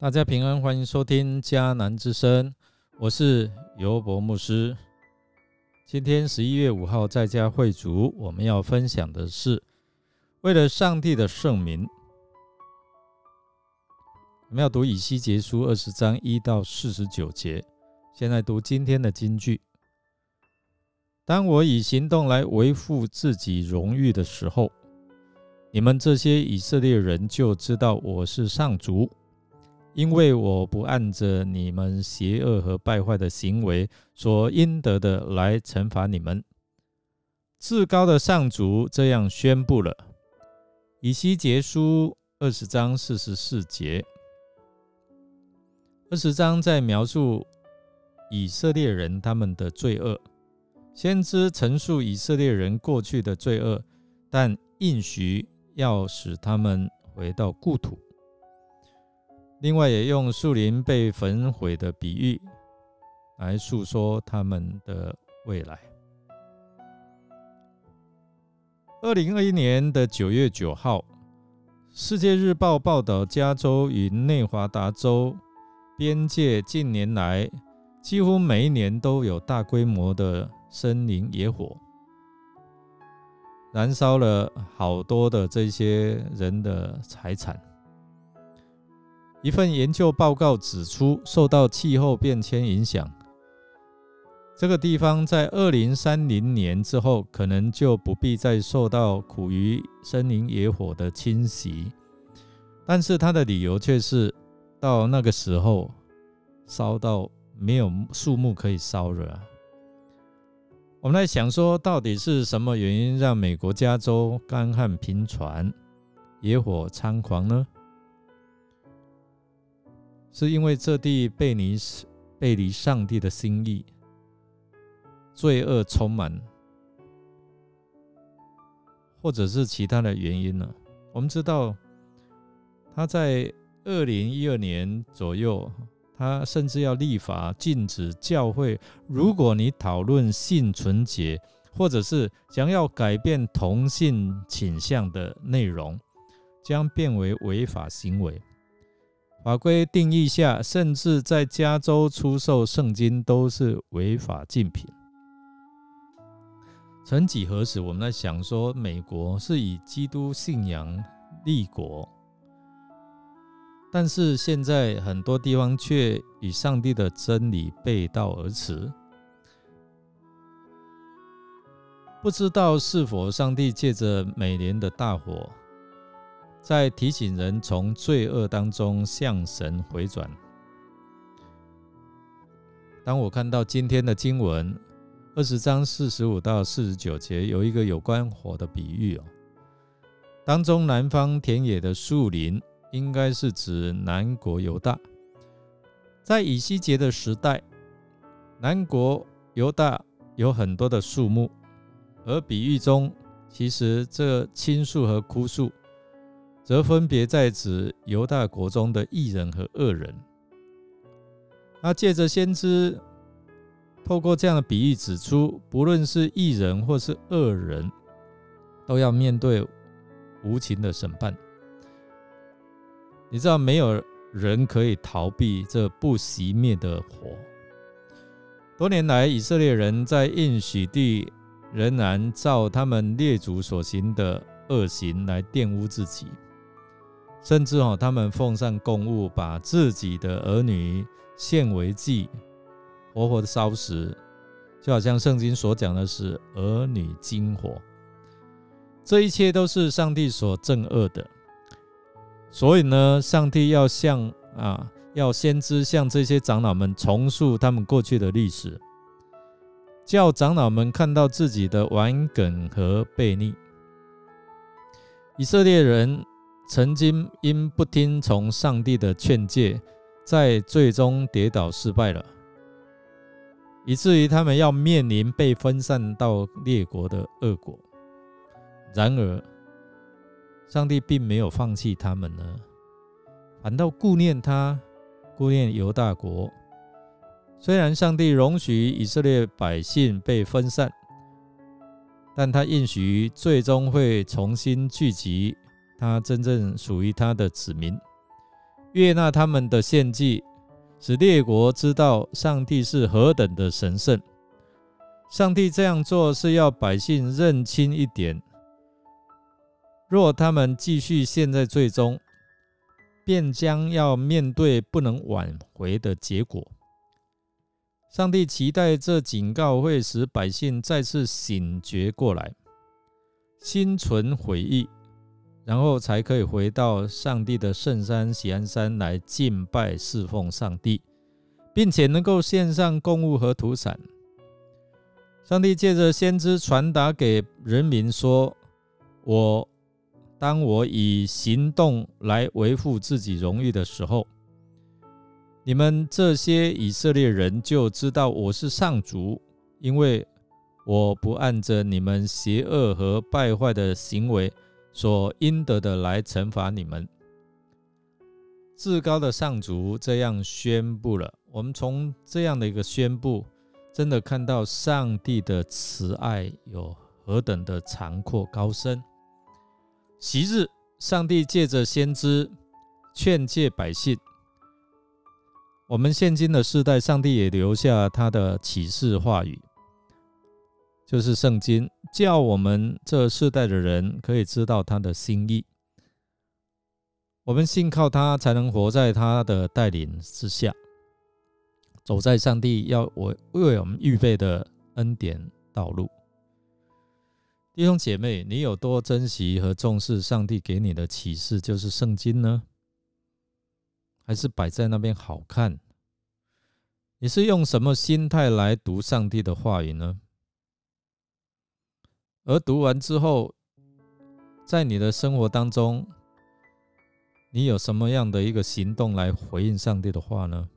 大家平安，欢迎收听迦南之声，我是尤伯牧师。今天十一月五号在家会主，我们要分享的是为了上帝的圣名，我们要读以西结书二十章一到四十九节。现在读今天的金句：当我以行动来维护自己荣誉的时候，你们这些以色列人就知道我是上主。因为我不按着你们邪恶和败坏的行为所应得的来惩罚你们，至高的上主这样宣布了。以西结书二十章四十四节，二十章在描述以色列人他们的罪恶，先知陈述以色列人过去的罪恶，但应许要使他们回到故土。另外，也用树林被焚毁的比喻来诉说他们的未来。二零二一年的九月九号，《世界日报》报道，加州与内华达州边界近年来几乎每一年都有大规模的森林野火，燃烧了好多的这些人的财产。一份研究报告指出，受到气候变迁影响，这个地方在二零三零年之后，可能就不必再受到苦于森林野火的侵袭。但是他的理由却是，到那个时候烧到没有树木可以烧了。我们来想说，到底是什么原因让美国加州干旱频传、野火猖狂呢？是因为这地背离背离上帝的心意，罪恶充满，或者是其他的原因呢？我们知道，他在二零一二年左右，他甚至要立法禁止教会，如果你讨论性纯洁，或者是想要改变同性倾向的内容，将变为违法行为。法规定义下，甚至在加州出售圣经都是违法禁品。曾几何时，我们在想说，美国是以基督信仰立国，但是现在很多地方却与上帝的真理背道而驰。不知道是否上帝借着每年的大火。在提醒人从罪恶当中向神回转。当我看到今天的经文二十章四十五到四十九节，有一个有关火的比喻哦，当中南方田野的树林，应该是指南国犹大。在以西结的时代，南国犹大有很多的树木，而比喻中其实这青树和枯树。则分别在指犹大国中的异人和恶人。那借着先知透过这样的比喻指出，不论是异人或是恶人，都要面对无情的审判。你知道，没有人可以逃避这不熄灭的火。多年来，以色列人在应许地仍然照他们列祖所行的恶行来玷污自己。甚至哦，他们奉上供物，把自己的儿女献为祭，活活的烧死，就好像圣经所讲的是儿女金火。这一切都是上帝所憎恶的。所以呢，上帝要向啊，要先知向这些长老们重述他们过去的历史，叫长老们看到自己的顽梗和悖逆。以色列人。曾经因不听从上帝的劝诫，在最终跌倒失败了，以至于他们要面临被分散到列国的恶果。然而，上帝并没有放弃他们呢，反倒顾念他，顾念犹大国。虽然上帝容许以色列百姓被分散，但他应许最终会重新聚集。他真正属于他的子民，悦纳他们的献祭，使列国知道上帝是何等的神圣。上帝这样做是要百姓认清一点：若他们继续陷在最终，便将要面对不能挽回的结果。上帝期待这警告会使百姓再次醒觉过来，心存悔意，然后才可以回到上帝的圣山喜安山来敬拜侍奉上帝，并且能够献上供物和土产。上帝借着先知传达给人民说：“我当我以行动来维护自己荣誉的时候，你们这些以色列人就知道我是上主，因为我不按着你们邪恶和败坏的行为所应得的来惩罚你们。”至高的上主这样宣布了。我们从这样的一个宣布。真的看到上帝的慈爱有何等的长阔高深。昔日上帝借着先知劝诫百姓，我们现今的世代，上帝也留下他的启示话语，就是圣经，叫我们这世代的人可以知道他的心意。我们信靠他，才能活在他的带领之下。走在上帝要我为我们预备的恩典道路，弟兄姐妹，你有多珍惜和重视上帝给你的启示，就是圣经呢？还是摆在那边好看？你是用什么心态来读上帝的话语呢？而读完之后，在你的生活当中，你有什么样的一个行动来回应上帝的话呢？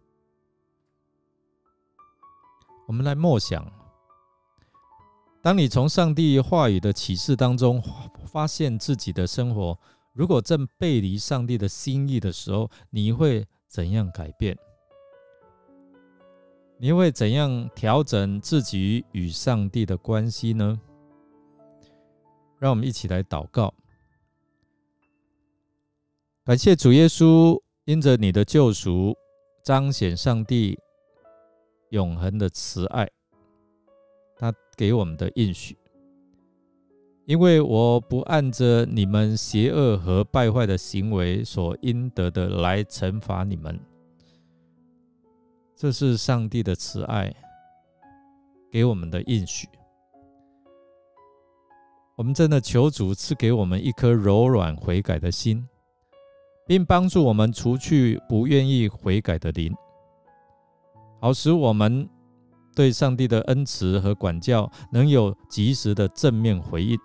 我们来默想：当你从上帝话语的启示当中发现自己的生活如果正背离上帝的心意的时候，你会怎样改变？你会怎样调整自己与上帝的关系呢？让我们一起来祷告，感谢主耶稣，因着你的救赎，彰显上帝。永恒的慈爱，他给我们的应许，因为我不按着你们邪恶和败坏的行为所应得的来惩罚你们，这是上帝的慈爱给我们的应许。我们真的求主赐给我们一颗柔软悔改的心，并帮助我们除去不愿意悔改的灵。好使我们对上帝的恩慈和管教能有及时的正面回应。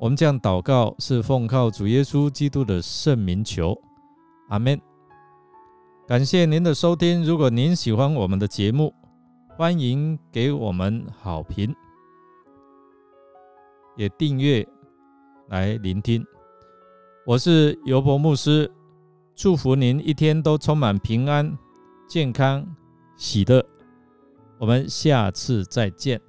我们这样祷告，是奉靠主耶稣基督的圣名求，阿门。感谢您的收听。如果您喜欢我们的节目，欢迎给我们好评，也订阅来聆听。我是尤伯牧师，祝福您一天都充满平安。健康、喜乐，我们下次再见。